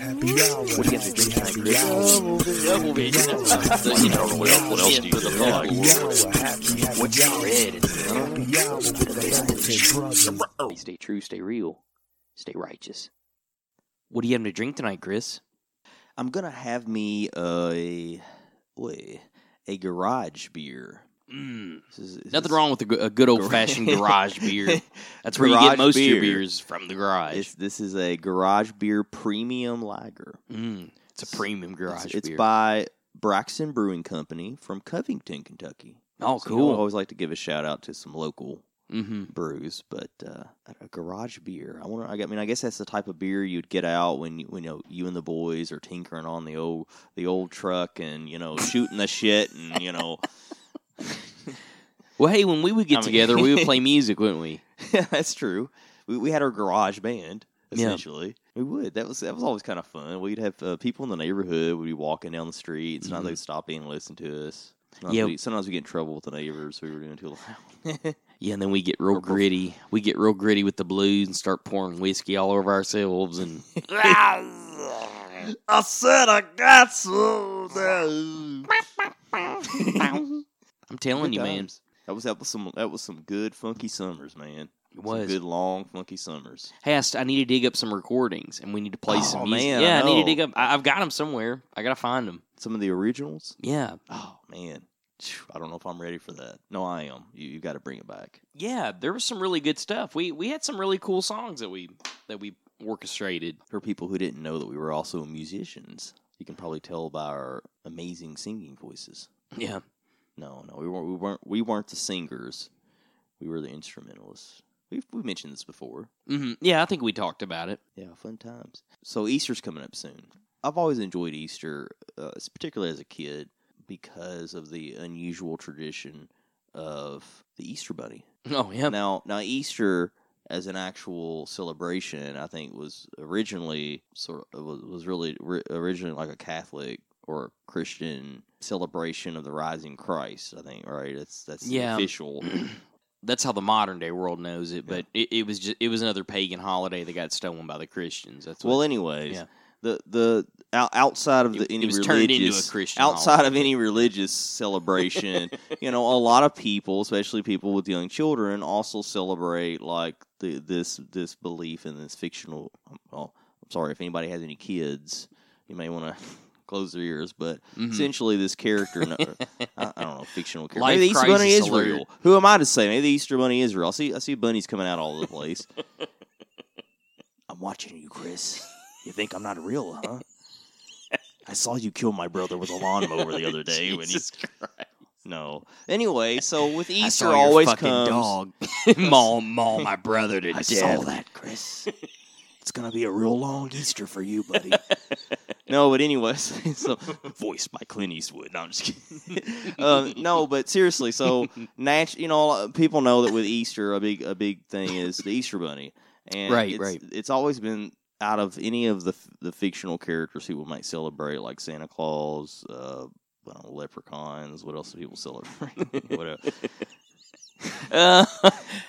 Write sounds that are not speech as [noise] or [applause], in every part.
Happy hour. What do you have to drink tonight, Chris? Double vision. you know, what else, do you For do? Happy hour. Happy, happy What's hour. Happy hour with the Stay true, stay real, stay righteous. What do you have to drink tonight, Chris? I'm gonna have me a wait, a garage beer. Mm. This is- this Nothing wrong with a, a good old fashioned [laughs] garage beer. [laughs] That's where you Garage get most of your beer. beers from the garage. It's, this is a garage beer premium lager. Mm. It's a premium garage It's, it's beer. by Braxton Brewing Company from Covington, Kentucky. oh, So, you know, cool. I always like to give a shout out to some local mm-hmm. brews, but uh, a garage beer. I. I I mean, I guess that's the type of beer you'd get out when you, when you know you and the boys are tinkering on the old the old truck and you know shooting the shit and you know. [laughs] Well, hey, when we would get I mean- together, we would play [laughs] music, wouldn't we? yeah, that's true. We, we had our garage band Yeah. essentially. We would. That was that was always kind of fun. We'd have uh, people in the neighborhood. We'd be walking down the street. Sometimes Mhm. they'd stop in and listen to us. Sometimes, Yeah. we, sometimes we get in trouble with the neighbors. We were doing too loud. Yeah, and then we get real Or bef- gritty. We get real gritty with the blues and start pouring whiskey all over ourselves. And [laughs] I said I got some. I'm telling you, man, times. That was that was some that was some good funky summers, man. it Some was. good long funky summers. Hey, I, need to dig up some recordings, and we need to play Oh, some music. man, I yeah, I, need to know. dig up. I, I've got them somewhere. I gotta find them. Some of the originals. Yeah, Oh man, Phew, I don't know if I'm ready for that. No, I am. You, you got to bring it back. yeah. There was some really good stuff. We we had some really cool songs that we that we orchestrated. For people who didn't know that we were also musicians, you can probably tell by our amazing singing voices. Yeah, No, no, we weren't. We weren't. We weren't the singers. We were the instrumentalists. We've we mentioned this before. hmm yeah. I think we talked about it. Yeah, fun times. So Easter's coming up soon. I've always enjoyed Easter, uh, particularly as a kid, because of the unusual tradition of the Easter Bunny. [laughs] Oh yeah, Now, now Easter as an actual celebration, I think was originally sort of was, was really ri- originally like a Catholic or Christian celebration of the rising Christ. I think right. That's that's the Yeah. official. [clears throat] that's how the modern day world knows it. But it, it was just it was another pagan holiday that got stolen by the Christians. That's what, Well, anyways, Yeah. the the outside of the It- any it religious turned into a Christian outside of any religious celebration, [laughs] you know, a lot of people, especially people with young children, also celebrate like the this this belief in this fictional. Um, well, I'm sorry if anybody has any kids, you may want to. [laughs] Close their ears, but Mhm. essentially, this character, no, [laughs] I, I don't know, fictional character. Life Maybe the Easter Bunny is alert. real. Who am I to say? Maybe the Easter Bunny is real. I see, I see bunnies coming out all over the place. [laughs] I'm watching you, Chris. You think I'm not real, huh? I saw you kill my brother with a lawnmower the other [laughs] day when. No. Anyway, so with I Easter always fucking comes. dog maul maul my brother to I death. saw that, Chris. It's gonna be a real long Easter for you, buddy. No, but anyways, [laughs] so voiced by Clint Eastwood. No, I'm just kidding. um, no, but seriously, so [laughs] nat- you know, people know that with Easter, a big a big thing is the Easter Bunny, and Right, it's, right. It's always been out of any of the the fictional characters people might celebrate, like Santa Claus. Uh, I don't know, leprechauns. What else do people celebrate? [laughs] Whatever. Uh,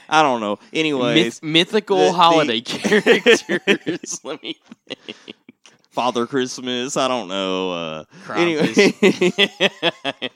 I don't know. Anyways, myth- mythical the- the- holiday characters. Let me think. Father Christmas. I don't know. Uh, anyway, [laughs]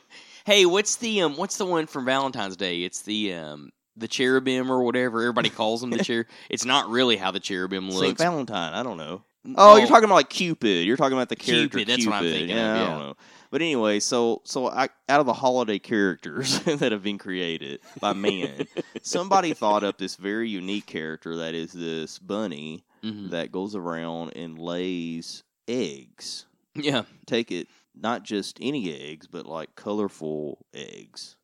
hey, what's the um? What's the one from Valentine's Day? It's the um the cherubim or whatever everybody calls them. The [laughs] cher. It's not really how the cherubim looks. Saint. Valentine. I don't know. Oh, Oh, you're talking about like Cupid. You're talking about the character Cupid, that's what I'm Cupid. thinking yeah, of, I don't know. But anyway, so so I, out of the holiday characters [laughs] that have been created by man, somebody thought up this very unique character that is this bunny Mhm. that goes around and lays eggs. Yeah. Take it not just any eggs, but like colorful eggs.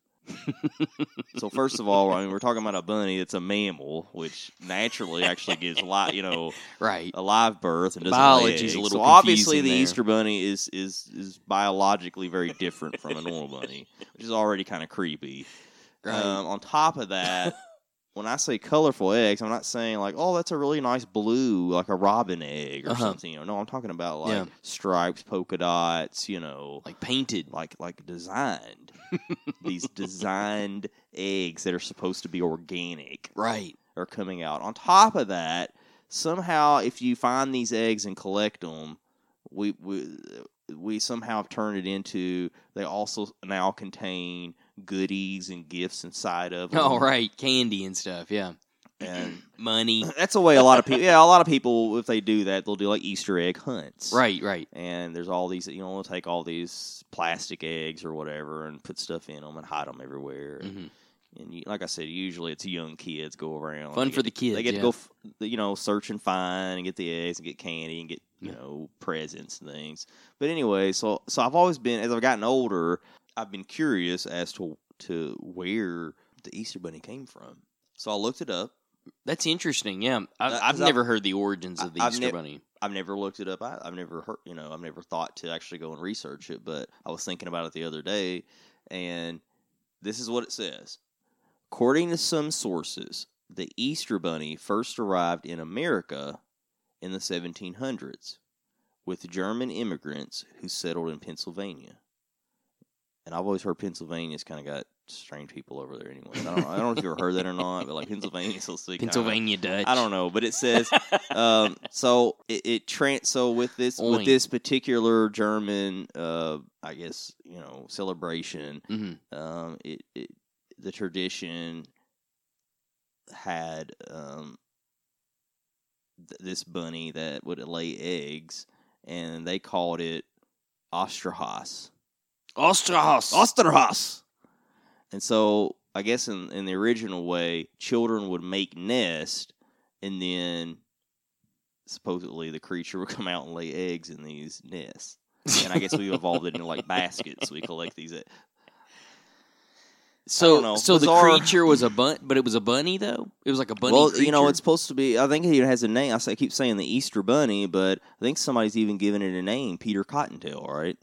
so first of all, I mean, we're talking about a bunny. It's a mammal, which naturally actually gives live, you know, [laughs] Right. a live birth and doesn't lay a eggs. little So obviously, the there. Easter bunny is is is biologically very different from a normal bunny, which is already kind of creepy. [laughs] Right. Um, on top of that, [laughs] when I say colorful eggs, I'm not saying like, oh, that's a really nice blue, like a robin egg or Uh-huh. something. You know, no, I'm talking about like Yeah. stripes, polka dots. You know, like painted. like like designed. These designed eggs that are supposed to be organic Right. are coming out. On top of that, somehow if you find these eggs and collect them, we we we somehow have turned it into they also now contain goodies and gifts inside of [laughs] them. Oh, right, candy and stuff. Yeah, and [clears throat] money. [clears throat] that's the way a lot of people. Yeah, a lot of people if they do that, they'll do like Easter egg hunts. Right, right. And there's all these, you know, they'll take all these plastic eggs or whatever and put stuff in them and hide them everywhere. And, hmm and you, like I said, usually it's young kids go around. Fun They for get- the kids. They get yeah. to go, f- you know, search and find and get the eggs and get candy and get you Yeah. know presents and things. But anyway, so so I've always been as I've gotten older, I've been curious as to to where the Easter Bunny came from. So I looked it up. That's interesting. Yeah, I've, Uh, I've 'cause I've- never heard the origins of the I- I've Easter nev- Bunny. I've never looked it up. I, I've never heard, you know, I've never thought to actually go and research it. But I was thinking about it the other day, and this is what it says. According to some sources, the Easter Bunny first arrived in America in the 1700s with German immigrants who settled in Pennsylvania. And I've always heard Pennsylvania's kind of got strange people over there anyway. I don't, I don't know if you've ever heard that or not, but like Pennsylvania's be kinda- Pennsylvania Dutch. I don't know, but it says um, [laughs] so it, it trans so with this Oink. with this particular German uh, I guess you know celebration hmm um, it, it the tradition had um, th- this bunny that would lay eggs and they called it Osterhaus Osterhaus. Osterhaus. And so I guess in, in the original way, children would make nest and then supposedly the creature would [laughs] come out and lay eggs in these nests. And I guess we [laughs] evolved it into like baskets. We collect these. e- So, know. so the Bizarre. creature was a bun, but it was a bunny though. It was like a bunny. well, you know, creature? it's supposed to be. I think it has a name. I say- I keep saying the Easter Bunny, but I think somebody's even given it a name, Peter Cottontail. Right?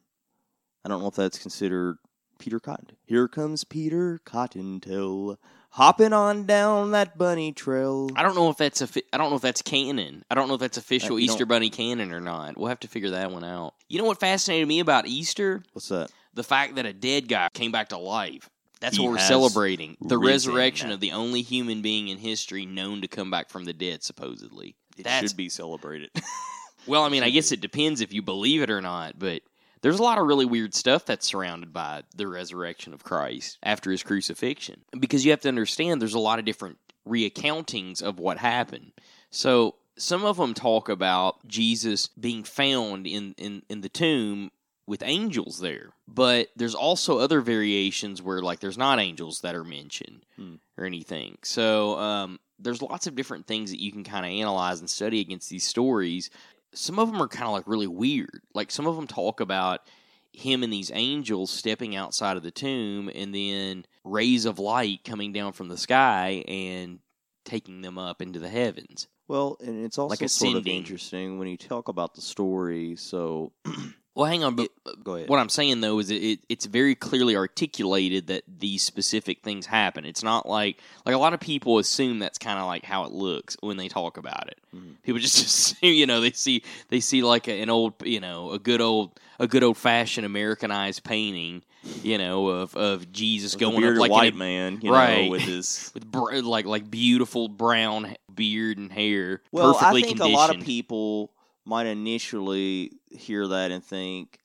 I don't know if that's considered Peter Cottontail. Here comes Peter Cottontail, hopping on down that bunny trail. I don't know if that's a. fi- I don't know if that's canon. I don't know if that's official Uh, Easter don't- Bunny canon or not. We'll have to figure that one out. You know what fascinated me about Easter? What's that? The fact that a dead guy came back to life. That's He what we're celebrating. The resurrection of the only human being in history known to come back from the dead, supposedly. It That's should be celebrated. [laughs] Well, I mean, I guess it depends if you believe it or not, but there's a lot of really weird stuff that's surrounded by the resurrection of Christ after his crucifixion. Because you have to understand there's a lot of different reaccountings of what happened. So some of them talk about Jesus being found in, in, in the tomb with angels there. But there's also other variations where like there's not angels that are mentioned Hmm. or anything. So um, there's lots of different things that you can kind of analyze and study against these stories. Some of them are kind of like really weird. Like some of them talk about him and these angels stepping outside of the tomb and then rays of light coming down from the sky and taking them up into the heavens. well, and it's also Like sort of interesting when you talk about the story. So, [clears throat] Well, hang on, but go ahead. What I'm saying though is it, it, it's very clearly articulated that these specific things happen. It's not like like a lot of people assume that's kind of like how it looks when they talk about it. Mhm. People [laughs] just assume, you know, they see they see like a, an old, you know, a good old a good old fashioned Americanized painting, you know, of of Jesus With going up like white a, man, you Right. know, with [laughs] his. with br- like like beautiful brown beard and hair, Well, perfectly I think conditioned. a lot of people might initially hear that and think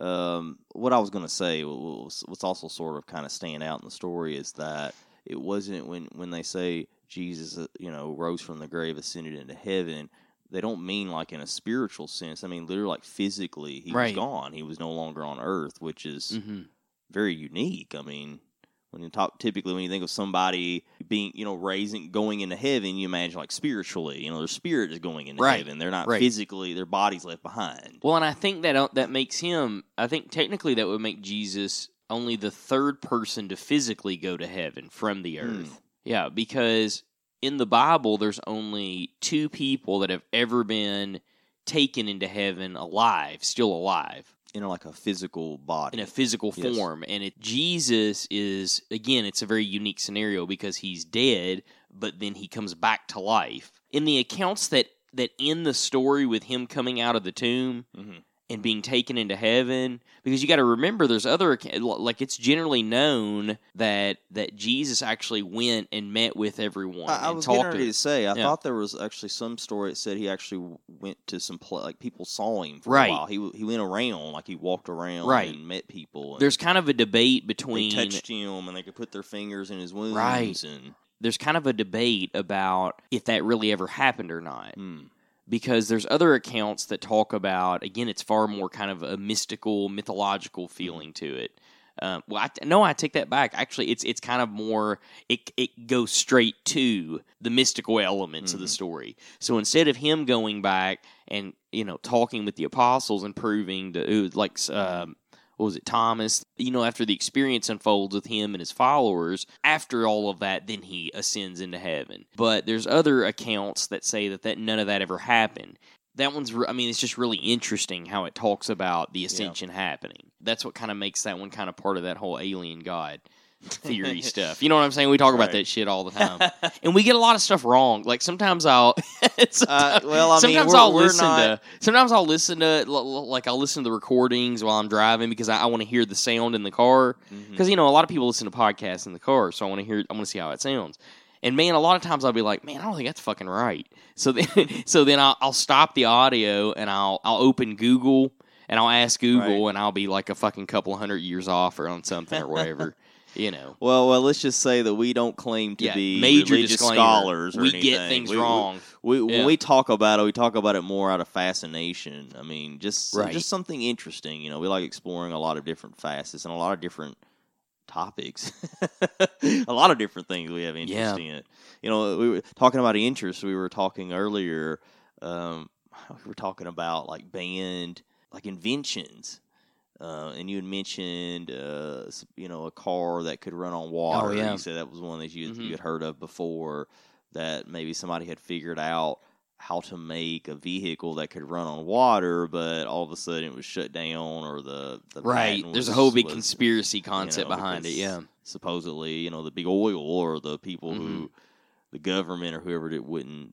um, what I was going to say. Was, what's also sort of kind of stand out in the story is that it wasn't when when they say Jesus, uh, you know, rose from the grave, ascended into heaven. They don't mean like in a spiritual sense. I mean, literally, like physically, he Right. was gone. He was no longer on earth, which is hmm very unique. I mean, when you talk, typically when you think of somebody being, you know, raising, going into heaven, you imagine like spiritually, you know, their spirit is going into Right, heaven. They're not right. physically, their body's left behind. Well, and I think that uh, that makes him. I think technically that would make Jesus only the third person to physically go to heaven from the Hmm. earth. Yeah, because in the Bible, there's only two people that have ever been taken into heaven alive, still alive Know, like a physical body. in a physical Yes. form. And it, Jesus is again, it's a very unique scenario because he's dead, but then he comes back to life. In the accounts that that end the story with him coming out of the tomb Mhm. And being taken into heaven because you got to remember there's other like it's generally known that that Jesus actually went and met with everyone I, I and was getting talked ready to to say. I Yeah. thought there was actually some story that said he actually went to some pla like people saw him for Right. a while. He he went around like he walked around Right. and met people. And there's kind of a debate they between touched him and they could put their fingers in his wounds. Right. And there's kind of a debate about if that really ever happened or not hmm. Because there's other accounts that talk about again it's far more kind of a mystical mythological feeling to it. Um, well I, no i take that back. Actually it's it's kind of more it, it goes straight to the mystical elements of the Mhm. story. So instead of him going back and you know talking with the apostles and proving to it was like um, what was it thomas? You know after the experience unfolds with him and his followers after all of that then he ascends into heaven. But there's other accounts that say that, that none of that ever happened. That one's i mean it's just really interesting how it talks about the ascension happening. That's what kind of makes that one kind of part of that whole alien god theory stuff you know what i'm saying we talk about that shit all the [laughs] time and we get a lot of stuff wrong like sometimes i'll [laughs] Uh, well, I mean, sometimes we're- I'll listen not- to. Sometimes I'll listen to like I'll listen to the recordings while I'm driving because I, I want to hear the sound in the car. Because you know a lot of people listen to podcasts in the car, so I want to hear. I want to see how it sounds. And man, a lot of times I'll be like, man, I don't think that's fucking right. So then, [laughs] so then I'll, I'll stop the audio and I'll I'll open Google and I'll ask Google Right. and I'll be like a fucking couple hundred years off or on something or whatever. You know. Well, well, let's just say that we don't claim to yeah, be major religious scholars. Or we anything. get things We- we- wrong. We, Yeah. When we talk about it, we talk about it more out of fascination. I mean, just Right. just something interesting. You know, we like exploring a lot of different facets and a lot of different topics. [laughs] a lot of different things we have interest Yeah. in. You know, we were talking about interest. We were talking earlier. Um, we were talking about like band, like inventions. Uh, and you had mentioned, uh, you know, a car that could run on water. Oh, yeah. You said that was one that you, Mhm. you had heard of before that maybe somebody had figured out how to make a vehicle that could run on water, but all of a sudden it was shut down or the, the Right. patent There's a whole big was conspiracy concept know, behind it. Yeah. Supposedly, you know, the big oil or the people Mm-hmm. who, the government or whoever it wouldn't,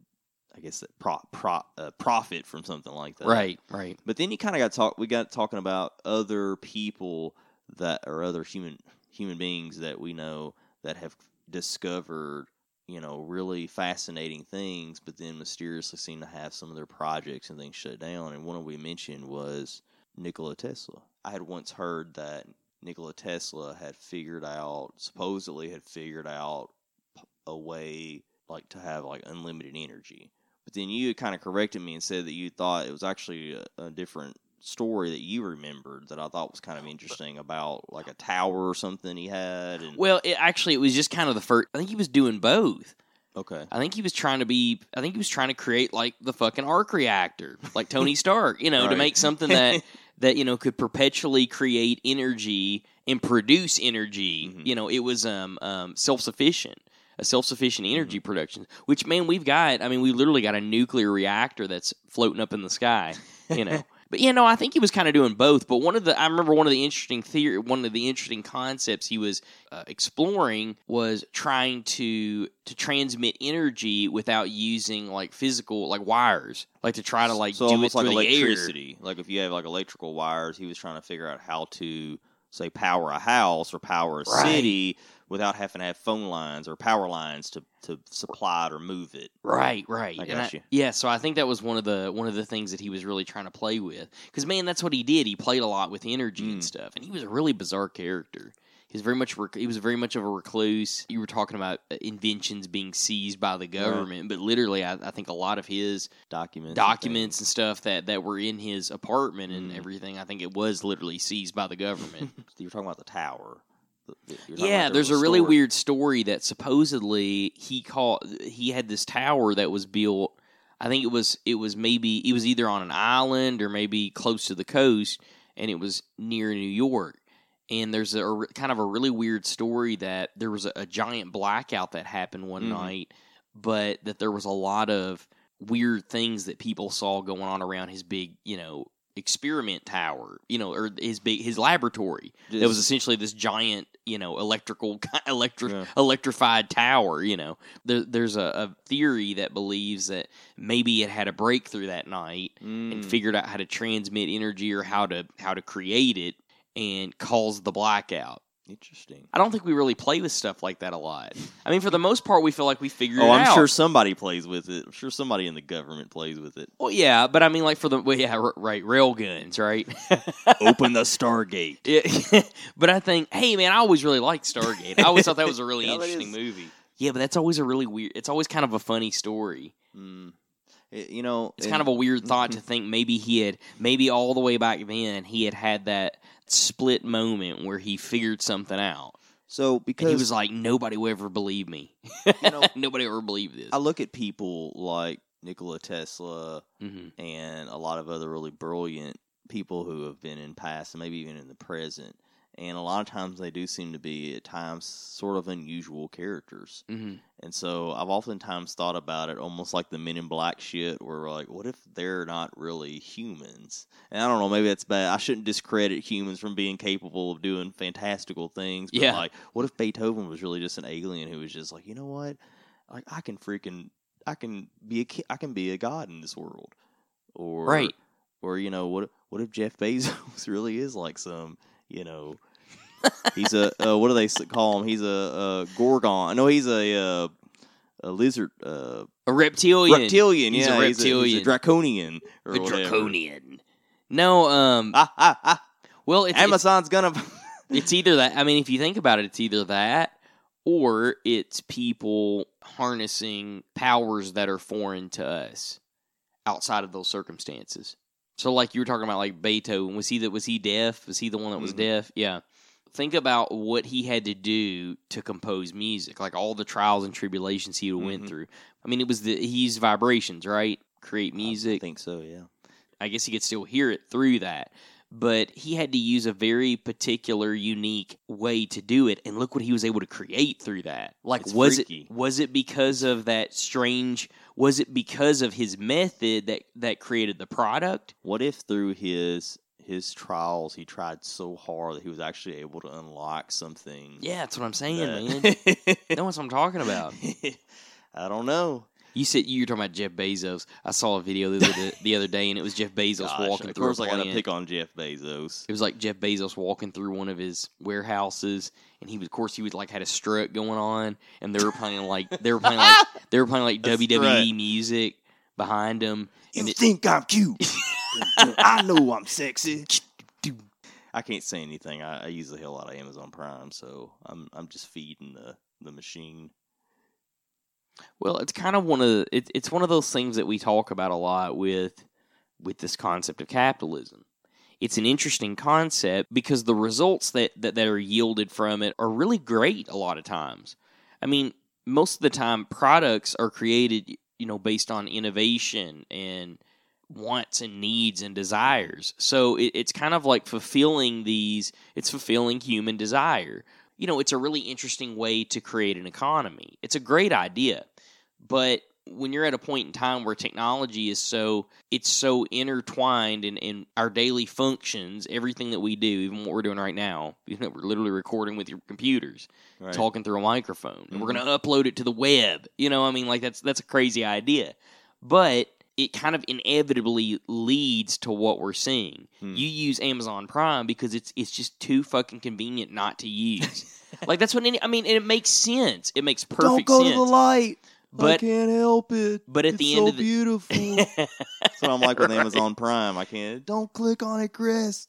I guess, that pro, pro, uh, profit from something like that. Right. Right. But then you kind of got talk. We got talking about other people that or other human human beings that we know that have discovered, you know, really fascinating things, but then mysteriously seem to have some of their projects and things shut down. And one of we mentioned was Nikola Tesla. I had once heard that Nikola Tesla had figured out, supposedly had figured out a way like to have like unlimited energy. But then you kind of corrected me and said that you thought it was actually a, a different story that you remembered that I thought was kind of interesting about like a tower or something he had. And Well, it, actually, it was just kind of the first. I think he was doing both. okay, I think he was trying to be. I think he was trying to create like the fucking arc reactor, like Tony [laughs] Stark. You know, to make something that [laughs] that you know could perpetually create energy and produce energy. Mhm. You know, it was um, um self sufficient. A self sufficient energy production, which man, we've got. I mean, we literally got a nuclear reactor that's floating up in the sky. You know, [laughs] but you know, I think he was kind of doing both. But one of the, I remember one of the interesting theory, one of the interesting concepts he was uh, exploring was trying to to transmit energy without using like physical like wires, like to try to like so do almost it like through the air. electricity. Like if you have like electrical wires, he was trying to figure out how to say power a house or power a Right. city without having to have phone lines or power lines to to supply it or move it. Right, right. I And got you. yeah, so I think that was one of the one of the things that he was really trying to play with. Because man, that's what he did. He played a lot with energy and Mm. stuff, and he was a really bizarre character. He was very much rec- he was very much of a recluse. You were talking about uh, inventions being seized by the government, but literally, I, I think a lot of his Documents, and documents and stuff that that were in his apartment and Mm. everything, I think it was literally seized by the government. [laughs] You were talking about the tower. The- the- you were talking Yeah, there's a really story. weird story that supposedly he called he had this tower that was built. I think it was it was maybe it was either on an island or maybe close to the coast, and it was near New York. And there's a, a kind of a really weird story that there was a, a giant blackout that happened one Mhm. night, but that there was a lot of weird things that people saw going on around his big, you know, experiment tower, you know, or his big his laboratory. That was essentially this giant, you know, electrical [laughs] electri- Yeah. electrified tower. You know, there, there's a, a theory that believes that maybe it had a breakthrough that night and Mm. figured out how to transmit energy or how to how to create it and cause the blackout. Interesting. I don't think we really play with stuff like that a lot. I mean, for the most part, we feel like we figured out Oh, it I'm out. sure somebody plays with it. I'm sure somebody in the government plays with it. Well, yeah, but I mean, like for the well, yeah, r- right, rail guns, right? [laughs] Open the [laughs] Stargate. Yeah, [laughs] but I think, hey, man, I always really liked Stargate. I always thought that was a really Yeah, that interesting is. movie. Yeah, but that's always a really weird. It's always kind of a funny story. Mm. It- you know, It's and- kind of a weird thought to think maybe he had, maybe all the way back then, he had had that split moment where he figured something out. so And because he was like, nobody will ever believe me. You know, [laughs] nobody ever believe this. I look at people like Nikola Tesla hmm and a lot of other really brilliant people who have been in past and maybe even in the present. And a lot of times they do seem to be at times sort of unusual characters. hmm And so I've oftentimes thought about it almost like the Men in Black shit, where we're like, what if they're not really humans? And I don't know, maybe that's bad. I shouldn't discredit humans from being capable of doing fantastical things. But Yeah. like, what if Beethoven was really just an alien who was just like, you know what? Like, I can freaking, I can be a, I can be a god in this world, or Right. or you know, what what if Jeff Bezos [laughs] really is like some, you know. He's a uh, what do they call him? He's a, uh gorgon. No, he's a uh, a lizard uh, A reptilian. reptilian. He's a yeah, He's a, reptilian. draconian or A whatever. draconian. No, um, Ah, ah, ah. well, it's, it's Amazon's gonna. [laughs] it's either that. I mean, if you think about it, it's either that or it's people harnessing powers that are foreign to us outside of those circumstances. So, like you were talking about, like Beethoven, was he that was he deaf? Was he the one that was Mhm. deaf? Yeah. Think about what he had to do to compose music, like all the trials and tribulations he went Mhm. through. I mean, it was the he used vibrations, right? Create music. I think so. Yeah. I guess he could still hear it through that. But he had to use a very particular, unique way to do it, and look what he was able to create through that. Like, It's was freaky. it was it because of that strange? Was it because of his method that that created the product? What if through his his trials he tried so hard that he was actually able to unlock something? Yeah, that's what I'm saying, man. [laughs] that- Know what I'm talking about? [laughs] I don't know. You said you were talking about Jeff Bezos. I saw a video the other, [laughs] the other day, and it was Jeff Bezos Gosh, walking of through. course, a I got to pick on Jeff Bezos. It was like Jeff Bezos walking through one of his warehouses, and he was, of course, he was like had a strut going on, and they were playing like they were playing like [laughs] they were playing like WWE strut. music behind him, and it, think I'm cute? [laughs] I know I'm sexy. I can't say anything. I, I use a hell out of Amazon Prime, so I'm I'm just feeding the the machine. Well, it's kind of one of the, it, it's one of those things that we talk about a lot with with this concept of capitalism. It's an interesting concept because the results that, that, that are yielded from it are really great a lot of times. I mean, most of the time products are created, you know, based on innovation and wants and needs and desires. So it, it's kind of like fulfilling these, it's fulfilling human desire. You know, it's a really interesting way to create an economy. It's a great idea. But when you're at a point in time where technology is so it's so intertwined in, in our daily functions, everything that we do, even what we're doing right now, [laughs] even though we're literally recording with your computers, Right. talking through a microphone, and we're going to mm-hmm. upload it to the web. You know, I mean, like that's that's a crazy idea, but it kind of inevitably leads to what we're seeing. Hmm. You use Amazon Prime because it's it's just too fucking convenient not to use. [laughs] like that's what any, I mean, and it makes sense. It makes perfect sense. Don't go to the light. I can't help it. but at It's the so end of the- beautiful. [laughs] That's what I'm like with Right. Amazon Prime. I can't. Don't click on it, Chris.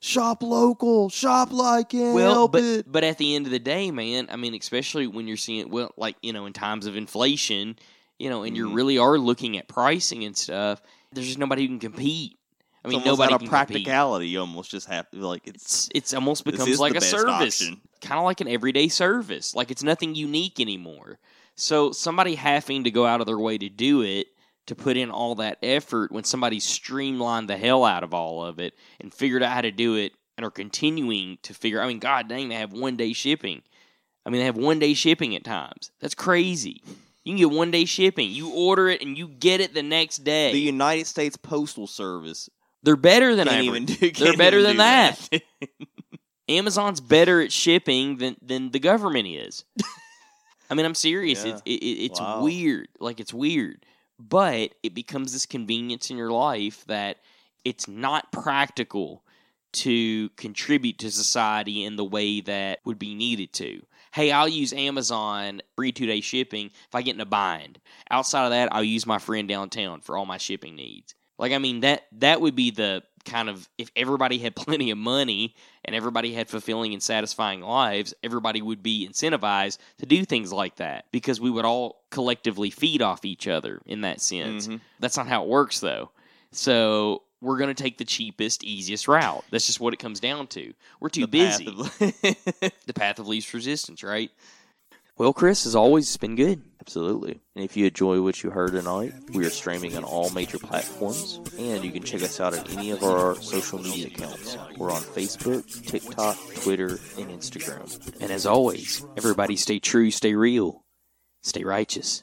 Shop local. Shop like it. well, help but it. but at the end of the day, man, I mean, especially when you're seeing well, like you know, in times of inflation, you know, and you Mhm. really are looking at pricing and stuff. There's just nobody who can compete. I mean, nobody out of compete. practicality. You almost just have to like it's. It's it's almost becomes like a service, kind of like an everyday service. Like it's nothing unique anymore. So somebody having to go out of their way to do it to put in all that effort when somebody streamlined the hell out of all of it and figured out how to do it and are continuing to figure. I mean, god dang, they have one day shipping. I mean, they have one day shipping at times. That's crazy. You can get one day shipping. You order it and you get it the next day. The United States Postal Service They're better than Can't even do- They're better than do that. [laughs] Amazon's better at shipping than than the government is. I mean, I'm serious. Yeah. It's it, it- it's Wow. weird. Like it's weird, but it becomes this convenience in your life that it's not practical to contribute to society in the way that would be needed to. Hey, I'll use Amazon free two day shipping if I get in a bind. Outside of that, I'll use my friend downtown for all my shipping needs. Like I mean that that would be the kind of if everybody had [laughs] plenty of money and everybody had fulfilling and satisfying lives, everybody would be incentivized to do things like that because we would all collectively feed off each other in that sense. Mhm. That's not how it works though. So we're going to take the cheapest, easiest route. That's just what it comes down to. We're too The path busy. of- [laughs] the path of least resistance, right? Well, Chris, as always, it's been good. Absolutely. And if you enjoy what you heard tonight, we are streaming on all major platforms, and you can check us out at any of our social media accounts. We're on Facebook, TikTok, Twitter, and Instagram. And as always, everybody stay true, stay real, stay righteous.